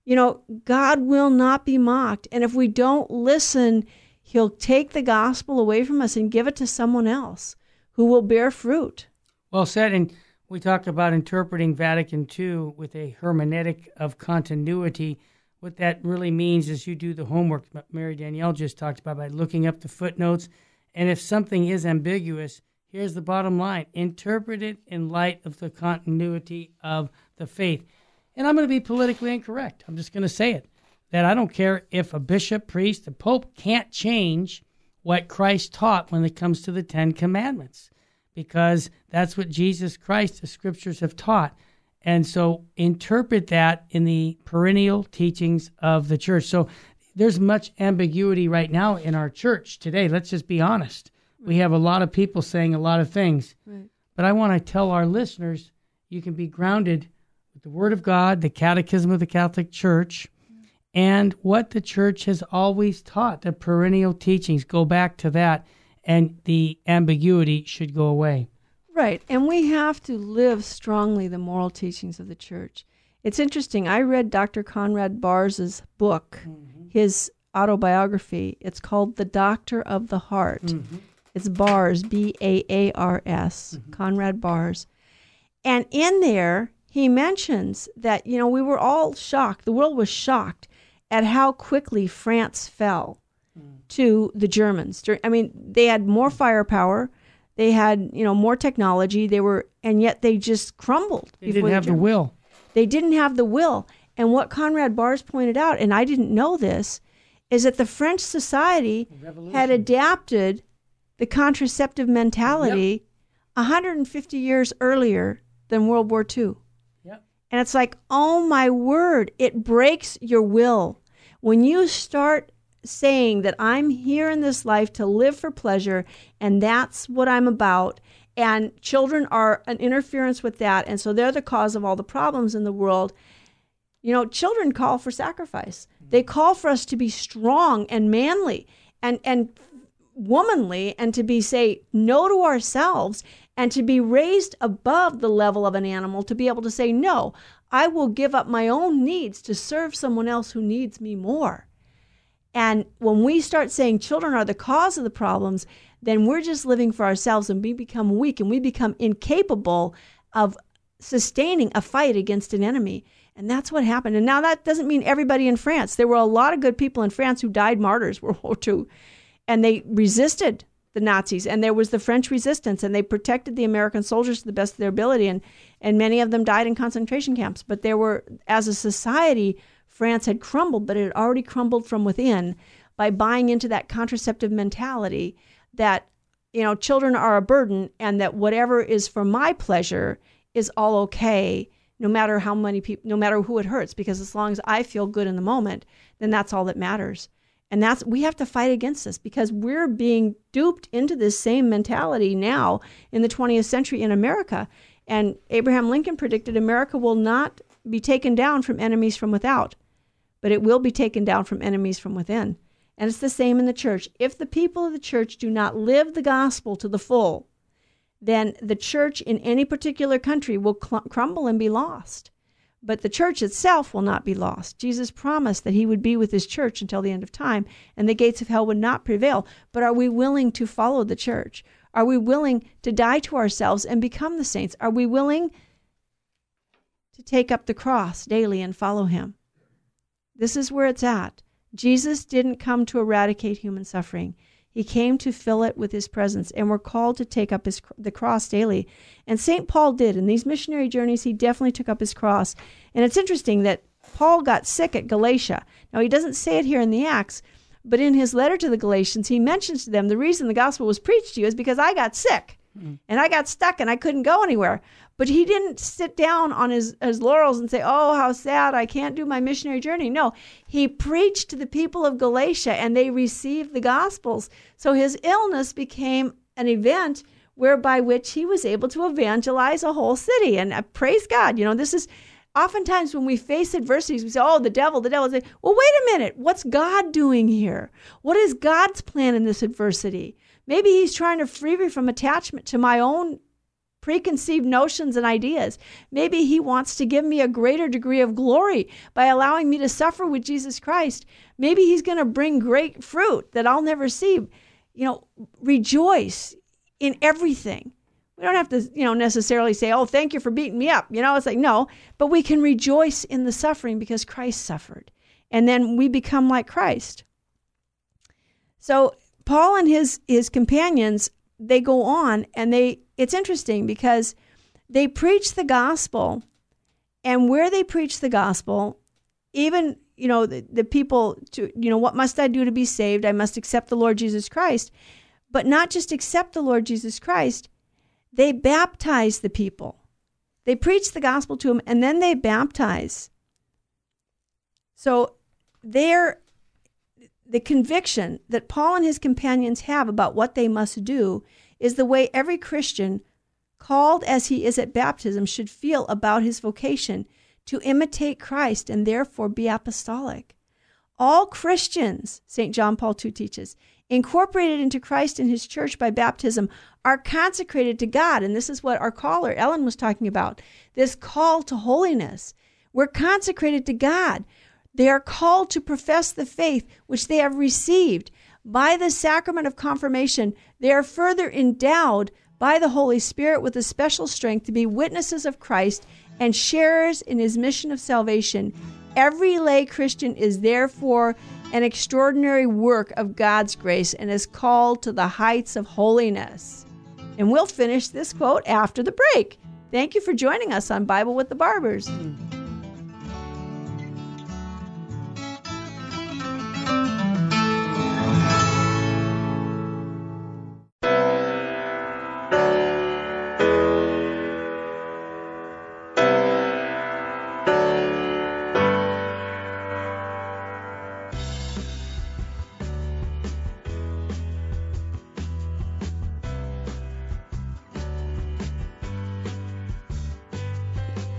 B: You know, God will not be mocked. And if we don't listen, He'll take the gospel away from us and give it to someone else who will bear fruit.
C: Well said. And we talked about interpreting Vatican II with a hermeneutic of continuity. What that really means is you do the homework Mary Danielle just talked about by looking up the footnotes. And if something is ambiguous, here's the bottom line interpret it in light of the continuity of the faith. And I'm going to be politically incorrect. I'm just going to say it that I don't care if a bishop, priest, a pope can't change what Christ taught when it comes to the Ten Commandments, because that's what Jesus Christ, the scriptures have taught. And so interpret that in the perennial teachings of the church. So there's much ambiguity right now in our church today. Let's just be honest. We have a lot of people saying a lot of things. Right. But I want to tell our listeners you can be grounded with the Word of God, the Catechism of the Catholic Church, and what the church has always taught. The perennial teachings go back to that, and the ambiguity should go away.
B: Right. And we have to live strongly the moral teachings of the church. It's interesting. I read Dr. Conrad Baars' book, mm-hmm. his autobiography. It's called The Doctor of the Heart. Mm-hmm. It's Baars, B A A R S, mm-hmm. Conrad Baars. And in there, he mentions that, you know, we were all shocked. The world was shocked at how quickly France fell to the Germans. I mean, they had more firepower, they had, you know, more technology, they were and yet they just crumbled.
C: They didn't have the, the will.
B: They didn't have the will. And what Conrad Baars pointed out, and I didn't know this, is that the French society had adapted the contraceptive mentality yep. 150 years earlier than World War II. Yep. And it's like, oh my word, it breaks your will. When you start saying that I'm here in this life to live for pleasure and that's what I'm about, and children are an interference with that, and so they're the cause of all the problems in the world. You know, children call for sacrifice. They call for us to be strong and manly and and womanly and to be say no to ourselves and to be raised above the level of an animal to be able to say, no, I will give up my own needs to serve someone else who needs me more. And when we start saying children are the cause of the problems, then we're just living for ourselves and we become weak and we become incapable of sustaining a fight against an enemy. And that's what happened. And now that doesn't mean everybody in France. There were a lot of good people in France who died martyrs World War II, and they resisted the Nazis, and there was the French resistance, and they protected the American soldiers to the best of their ability, and and many of them died in concentration camps. But there were, as a society, France had crumbled, but it had already crumbled from within by buying into that contraceptive mentality that you know children are a burden, and that whatever is for my pleasure is all okay, no matter how many people, no matter who it hurts, because as long as I feel good in the moment, then that's all that matters. And that's we have to fight against this because we're being duped into this same mentality now in the 20th century in America. And Abraham Lincoln predicted America will not be taken down from enemies from without, but it will be taken down from enemies from within. And it's the same in the church. If the people of the church do not live the gospel to the full, then the church in any particular country will cl- crumble and be lost. But the church itself will not be lost. Jesus promised that he would be with his church until the end of time, and the gates of hell would not prevail. But are we willing to follow the church? Are we willing to die to ourselves and become the saints? Are we willing to take up the cross daily and follow him? This is where it's at. Jesus didn't come to eradicate human suffering. He came to fill it with his presence, and we're called to take up his, the cross daily. And St. Paul did. In these missionary journeys, he definitely took up his cross. And it's interesting that Paul got sick at Galatia. Now, he doesn't say it here in the Acts, but in his letter to the Galatians, he mentions to them the reason the gospel was preached to you is because I got sick mm. and I got stuck and I couldn't go anywhere. But he didn't sit down on his, his laurels and say, Oh, how sad, I can't do my missionary journey. No, he preached to the people of Galatia and they received the gospels. So his illness became an event whereby which he was able to evangelize a whole city. And uh, praise God, you know, this is oftentimes when we face adversities, we say, Oh, the devil, the devil. Say, well, wait a minute. What's God doing here? What is God's plan in this adversity? Maybe he's trying to free me from attachment to my own preconceived notions and ideas. Maybe He wants to give me a greater degree of glory by allowing me to suffer with Jesus Christ. Maybe He's going to bring great fruit that I'll never see. You know, rejoice in everything. We don't have to, you know, necessarily say, "Oh, thank you for beating me up." You know, it's like no, but we can rejoice in the suffering because Christ suffered, and then we become like Christ. So Paul and his his companions they go on and they it's interesting because they preach the gospel and where they preach the gospel even you know the, the people to you know what must i do to be saved i must accept the lord jesus christ but not just accept the lord jesus christ they baptize the people they preach the gospel to them and then they baptize so they're the conviction that Paul and his companions have about what they must do is the way every Christian, called as he is at baptism, should feel about his vocation to imitate Christ and therefore be apostolic. All Christians, St. John Paul II teaches, incorporated into Christ and his church by baptism, are consecrated to God. And this is what our caller, Ellen, was talking about this call to holiness. We're consecrated to God. They are called to profess the faith which they have received. By the sacrament of confirmation, they are further endowed by the Holy Spirit with a special strength to be witnesses of Christ and sharers in his mission of salvation. Every lay Christian is therefore an extraordinary work of God's grace and is called to the heights of holiness. And we'll finish this quote after the break. Thank you for joining us on Bible with the Barbers. Mm.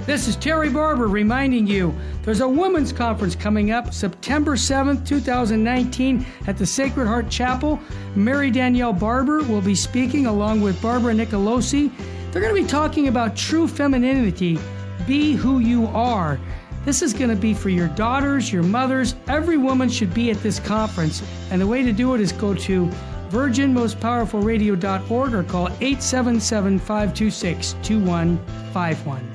C: This is Terry Barber reminding you there's a women's conference coming up September 7th, 2019 at the Sacred Heart Chapel. Mary Danielle Barber will be speaking along with Barbara Nicolosi. They're going to be talking about true femininity. Be who you are. This is going to be for your daughters, your mothers. Every woman should be at this conference. And the way to do it is go to virginmostpowerfulradio.org or call 877 526 2151.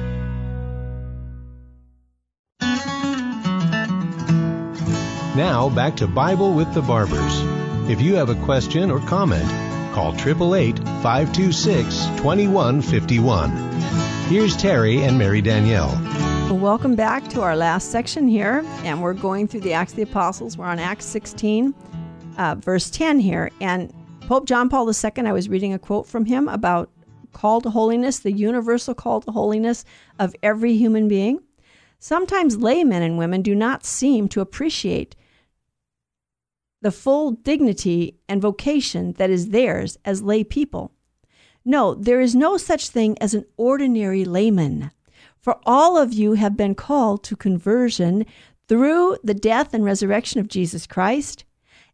A: Now back to Bible with the Barbers. If you have a question or comment, call 888 526 2151. Here's Terry and Mary Danielle.
B: Welcome back to our last section here, and we're going through the Acts of the Apostles. We're on Acts 16, uh, verse 10 here. And Pope John Paul II, I was reading a quote from him about call to holiness, the universal call to holiness of every human being. Sometimes laymen and women do not seem to appreciate the full dignity and vocation that is theirs as lay people. No, there is no such thing as an ordinary layman, for all of you have been called to conversion through the death and resurrection of Jesus Christ.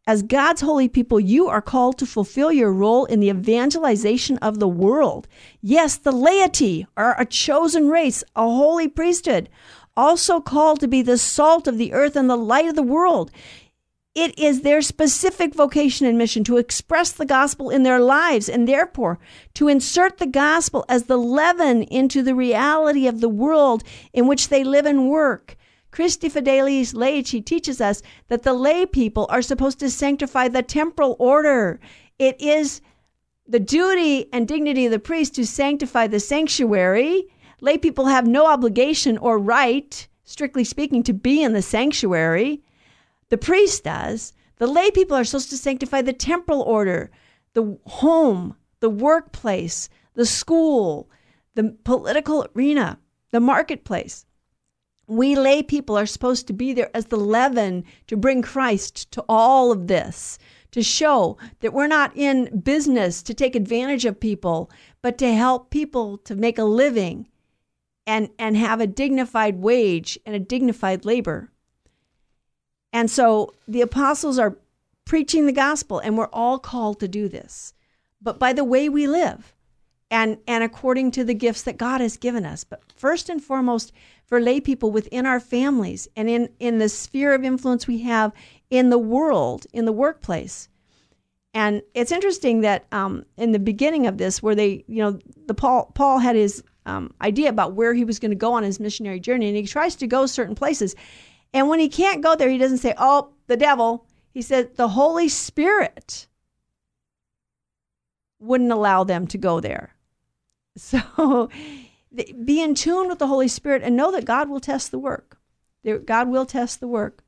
B: As God's holy people, you are called to fulfill your role in the evangelization of the world. Yes, the laity are a chosen race, a holy priesthood, also called to be the salt of the earth and the light of the world. It is their specific vocation and mission to express the gospel in their lives and therefore to insert the gospel as the leaven into the reality of the world in which they live and work. Christifideles Laici teaches us that the lay people are supposed to sanctify the temporal order. It is the duty and dignity of the priest to sanctify the sanctuary. Lay people have no obligation or right, strictly speaking, to be in the sanctuary. The priest does. The lay people are supposed to sanctify the temporal order, the home, the workplace, the school, the political arena, the marketplace. We lay people are supposed to be there as the leaven to bring Christ to all of this, to show that we're not in business to take advantage of people, but to help people to make a living and, and have a dignified wage and a dignified labor. And so the apostles are preaching the gospel, and we're all called to do this, but by the way we live and, and according to the gifts that God has given us. But first and foremost, for lay people within our families and in, in the sphere of influence we have in the world, in the workplace. And it's interesting that um, in the beginning of this, where they, you know, the Paul Paul had his um, idea about where he was going to go on his missionary journey, and he tries to go certain places, and when he can't go there, he doesn't say, oh, the devil. He said, the Holy Spirit wouldn't allow them to go there. So be in tune with the Holy Spirit and know that God will test the work. God will test the work.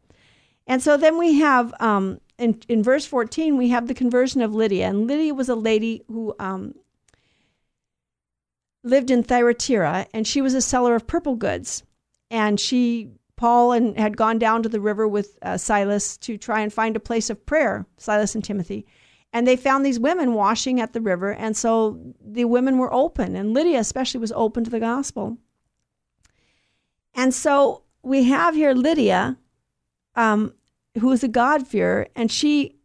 B: And so then we have, um, in, in verse 14, we have the conversion of Lydia. And Lydia was a lady who um, lived in Thyatira, and she was a seller of purple goods. And she Paul and had gone down to the river with uh, Silas to try and find a place of prayer, Silas and Timothy. And they found these women washing at the river. And so the women were open, and Lydia especially was open to the gospel. And so we have here Lydia, um, who is a God-fearer, and she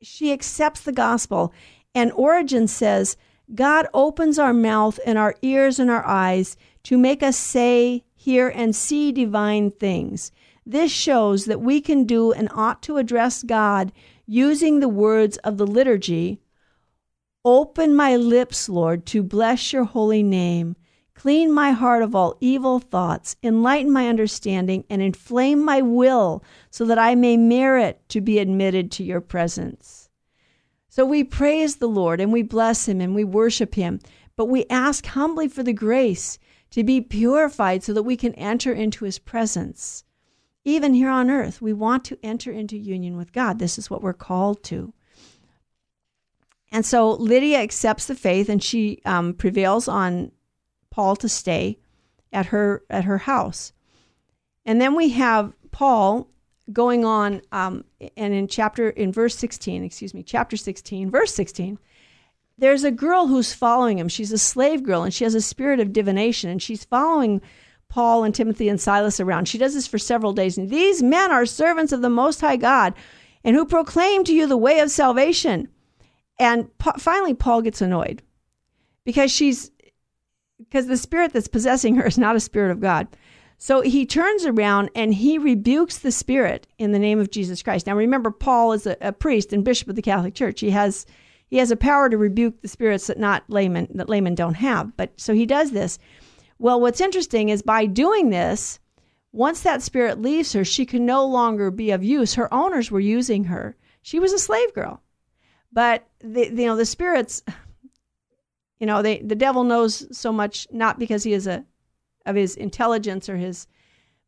B: she accepts the gospel. And Origen says, God opens our mouth and our ears and our eyes to make us say hear, and see divine things. This shows that we can do and ought to address God using the words of the liturgy Open my lips, Lord, to bless your holy name. Clean my heart of all evil thoughts, enlighten my understanding, and inflame my will so that I may merit to be admitted to your presence. So we praise the Lord and we bless him and we worship him, but we ask humbly for the grace to be purified so that we can enter into his presence. Even here on earth, we want to enter into union with God. This is what we're called to. And so Lydia accepts the faith and she um, prevails on Paul to stay at her at her house. And then we have Paul going on um, and in chapter in verse 16, excuse me, chapter 16, verse 16, there's a girl who's following him. She's a slave girl and she has a spirit of divination and she's following Paul and Timothy and Silas around. She does this for several days. And these men are servants of the Most High God and who proclaim to you the way of salvation. And finally, Paul gets annoyed because she's, because the spirit that's possessing her is not a spirit of God. So he turns around and he rebukes the spirit in the name of Jesus Christ. Now remember, Paul is a, a priest and bishop of the Catholic Church. He has he has a power to rebuke the spirits that not laymen that laymen don't have. But so he does this. Well, what's interesting is by doing this, once that spirit leaves her, she can no longer be of use. Her owners were using her. She was a slave girl. But the, you know the spirits you know, they, the devil knows so much not because he is a of his intelligence or his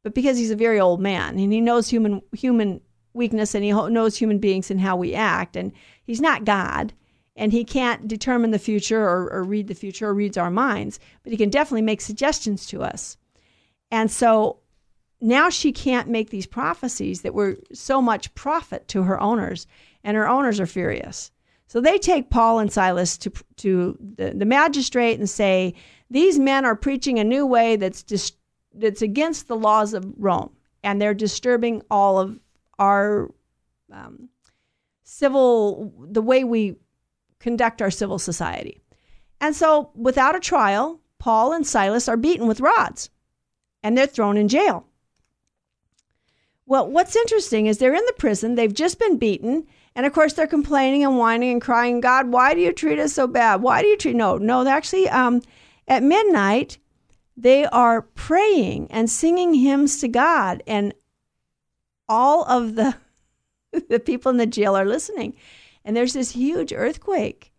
B: but because he's a very old man and he knows human human weakness and he knows human beings and how we act and he's not God and he can't determine the future or, or read the future or reads our minds, but he can definitely make suggestions to us. And so now she can't make these prophecies that were so much profit to her owners, and her owners are furious. So they take Paul and Silas to, to the, the magistrate and say, These men are preaching a new way that's, dis- that's against the laws of Rome, and they're disturbing all of our um, civil, the way we conduct our civil society. And so, without a trial, Paul and Silas are beaten with rods and they're thrown in jail. Well, what's interesting is they're in the prison, they've just been beaten, and of course they're complaining and whining and crying, God, why do you treat us so bad? Why do you treat no, no, actually um, at midnight they are praying and singing hymns to God and all of the the people in the jail are listening and there's this huge earthquake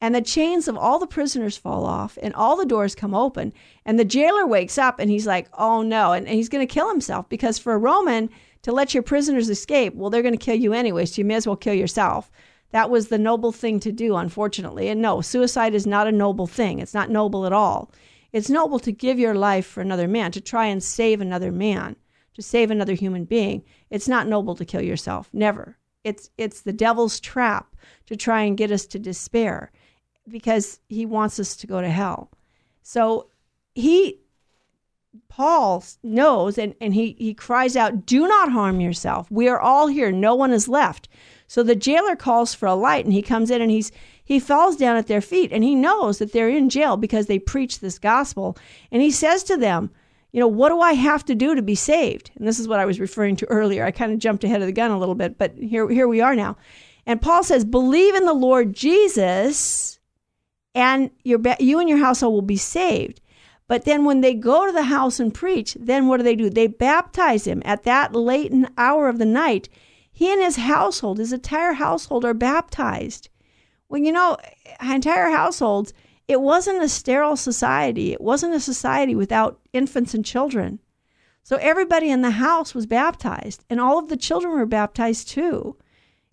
B: and the chains of all the prisoners fall off and all the doors come open and the jailer wakes up and he's like oh no and, and he's going to kill himself because for a roman to let your prisoners escape well they're going to kill you anyway so you may as well kill yourself. That was the noble thing to do unfortunately. And no suicide is not a noble thing. It's not noble at all. It's noble to give your life for another man to try and save another man to save another human being. It's not noble to kill yourself. Never it's it's the devil's trap to try and get us to despair because he wants us to go to hell. So he Paul knows and, and he, he cries out, Do not harm yourself. We are all here. No one is left. So the jailer calls for a light and he comes in and he's he falls down at their feet and he knows that they're in jail because they preach this gospel. And he says to them, you know, what do I have to do to be saved? And this is what I was referring to earlier. I kind of jumped ahead of the gun a little bit, but here, here we are now. And Paul says, believe in the Lord Jesus, and your, you and your household will be saved. But then when they go to the house and preach, then what do they do? They baptize him at that late hour of the night. He and his household, his entire household, are baptized. Well, you know, entire households it wasn't a sterile society. It wasn't a society without infants and children. So everybody in the house was baptized, and all of the children were baptized too.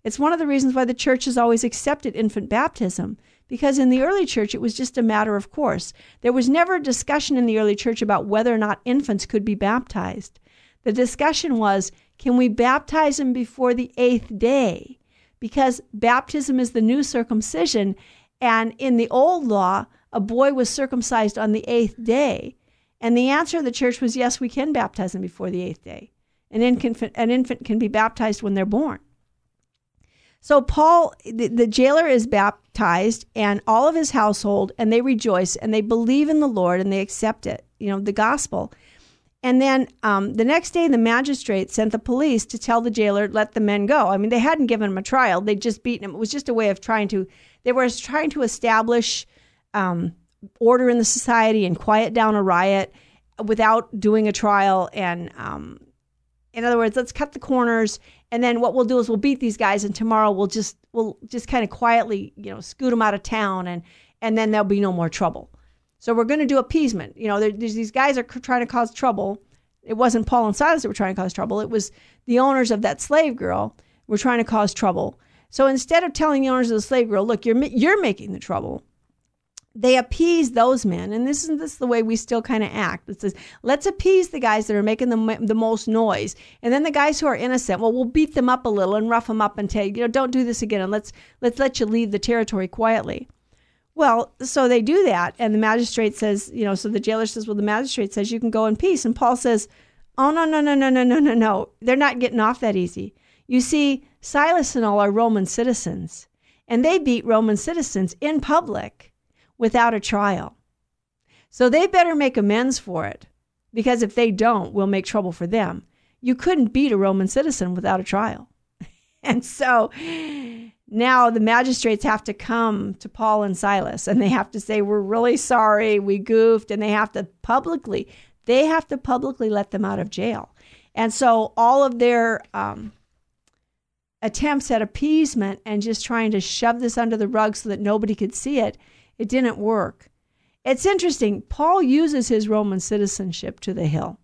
B: It's one of the reasons why the church has always accepted infant baptism, because in the early church it was just a matter of course. There was never a discussion in the early church about whether or not infants could be baptized. The discussion was can we baptize them before the eighth day? Because baptism is the new circumcision, and in the old law, a boy was circumcised on the eighth day. And the answer of the church was yes, we can baptize them before the eighth day. An infant, an infant can be baptized when they're born. So Paul, the, the, jailer is baptized, and all of his household, and they rejoice and they believe in the Lord and they accept it, you know, the gospel. And then um, the next day, the magistrate sent the police to tell the jailer, let the men go. I mean, they hadn't given him a trial; they'd just beaten him. It was just a way of trying to they were trying to establish um, order in the society and quiet down a riot without doing a trial. And um, in other words, let's cut the corners. And then what we'll do is we'll beat these guys, and tomorrow we'll just we'll just kind of quietly, you know, scoot them out of town, and and then there'll be no more trouble. So we're going to do appeasement. You know, these guys are trying to cause trouble. It wasn't Paul and Silas that were trying to cause trouble. It was the owners of that slave girl were trying to cause trouble. So instead of telling the owners of the slave girl, look, you're, you're making the trouble, they appease those men. And this is, this the way we still kind of act. It says, let's appease the guys that are making the, the most noise. And then the guys who are innocent, well, we'll beat them up a little and rough them up and tell you, you know, don't do this again. And let's, let's let you leave the territory quietly. Well, so they do that, and the magistrate says, you know, so the jailer says, well, the magistrate says you can go in peace, and Paul says, oh no no no no no no no no, they're not getting off that easy. You see, Silas and all are Roman citizens, and they beat Roman citizens in public without a trial. So they better make amends for it, because if they don't, we'll make trouble for them. You couldn't beat a Roman citizen without a trial. and so now the magistrates have to come to Paul and Silas and they have to say, We're really sorry, we goofed, and they have to publicly, they have to publicly let them out of jail. And so all of their um, attempts at appeasement and just trying to shove this under the rug so that nobody could see it, it didn't work. It's interesting. Paul uses his Roman citizenship to the hill.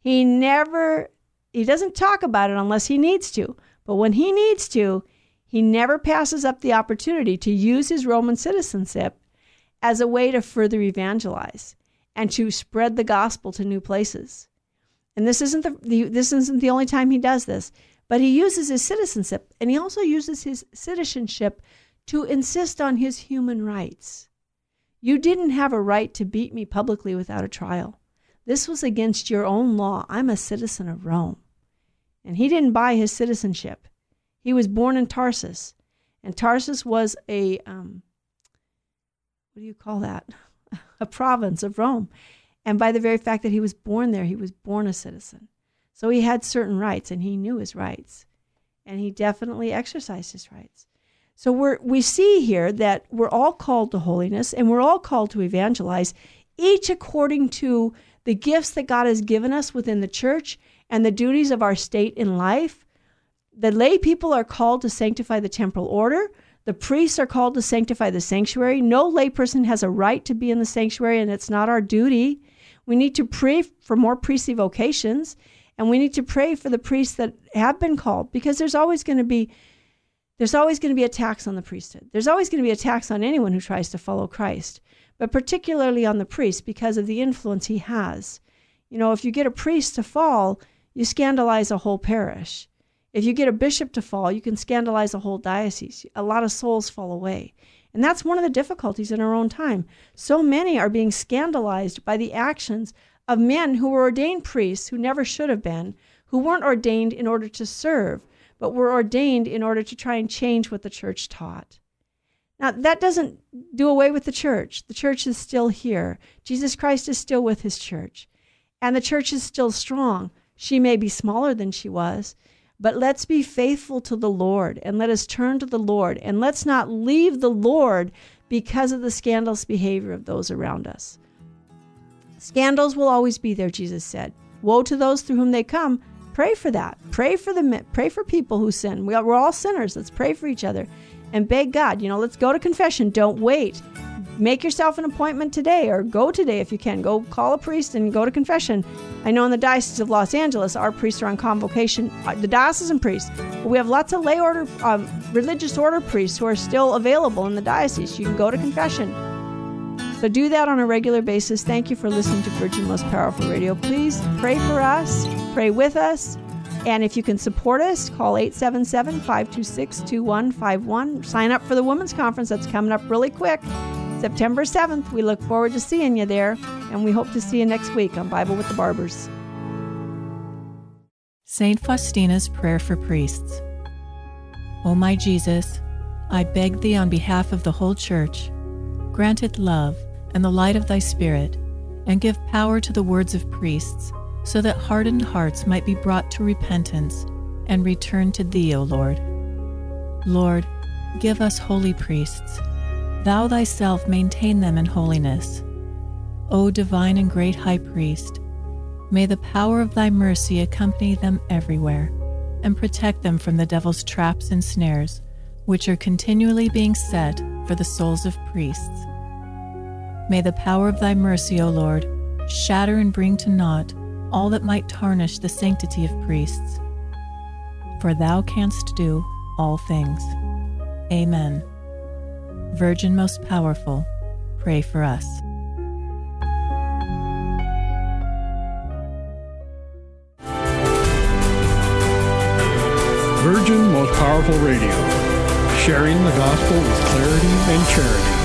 B: He never, he doesn't talk about it unless he needs to. But when he needs to, he never passes up the opportunity to use his Roman citizenship as a way to further evangelize and to spread the gospel to new places. And this isn't the, the, this isn't the only time he does this, but he uses his citizenship and he also uses his citizenship to insist on his human rights. You didn't have a right to beat me publicly without a trial. This was against your own law. I'm a citizen of Rome. And he didn't buy his citizenship. He was born in Tarsus, and Tarsus was a um, what do you call that? a province of Rome. And by the very fact that he was born there, he was born a citizen. So he had certain rights, and he knew his rights, and he definitely exercised his rights. So we we see here that we're all called to holiness, and we're all called to evangelize, each according to the gifts that God has given us within the church and the duties of our state in life the lay people are called to sanctify the temporal order. The priests are called to sanctify the sanctuary. No layperson has a right to be in the sanctuary, and it's not our duty. We need to pray for more priestly vocations, and we need to pray for the priests that have been called, because there's always going to be there's always going to be a tax on the priesthood. There's always going to be a tax on anyone who tries to follow Christ, but particularly on the priest because of the influence he has. You know, if you get a priest to fall, you scandalize a whole parish. If you get a bishop to fall, you can scandalize a whole diocese. A lot of souls fall away. And that's one of the difficulties in our own time. So many are being scandalized by the actions of men who were ordained priests who never should have been, who weren't ordained in order to serve, but were ordained in order to try and change what the church taught. Now, that doesn't do away with the church. The church is still here. Jesus Christ is still with his church. And the church is still strong. She may be smaller than she was, but let's be faithful to the Lord and let us turn to the Lord and let's not leave the Lord because of the scandalous behavior of those around us. Scandals will always be there, Jesus said. Woe to those through whom they come. Pray for that. Pray for the pray for people who sin. We are, we're all sinners. Let's pray for each other and beg God. You know, let's go to confession. Don't wait make yourself an appointment today or go today if you can. Go call a priest and go to confession. I know in the Diocese of Los Angeles, our priests are on convocation, uh, the diocesan priests. We have lots of lay order, um, religious order priests who are still available in the diocese. You can go to confession. So do that on a regular basis. Thank you for listening to Virgin Most Powerful Radio. Please pray for us, pray with us. And if you can support us, call 877 526 2151. Sign up for the Women's Conference that's coming up really quick. September 7th. We look forward to seeing you there, and we hope to see you next week on Bible with the Barbers.
H: St. Faustina's Prayer for Priests. O my Jesus, I beg thee on behalf of the whole Church, grant it love and the light of thy Spirit, and give power to the words of priests, so that hardened hearts might be brought to repentance and return to thee, O Lord. Lord, give us holy priests Thou thyself maintain them in holiness. O divine and great High Priest, may the power of thy mercy accompany them everywhere and protect them from the devil's traps and snares, which are continually being set for the souls of priests. May the power of thy mercy, O Lord, shatter and bring to naught all that might tarnish the sanctity of priests. For thou canst do all things. Amen. Virgin Most Powerful, pray for us.
I: Virgin Most Powerful Radio, sharing the gospel with clarity and charity.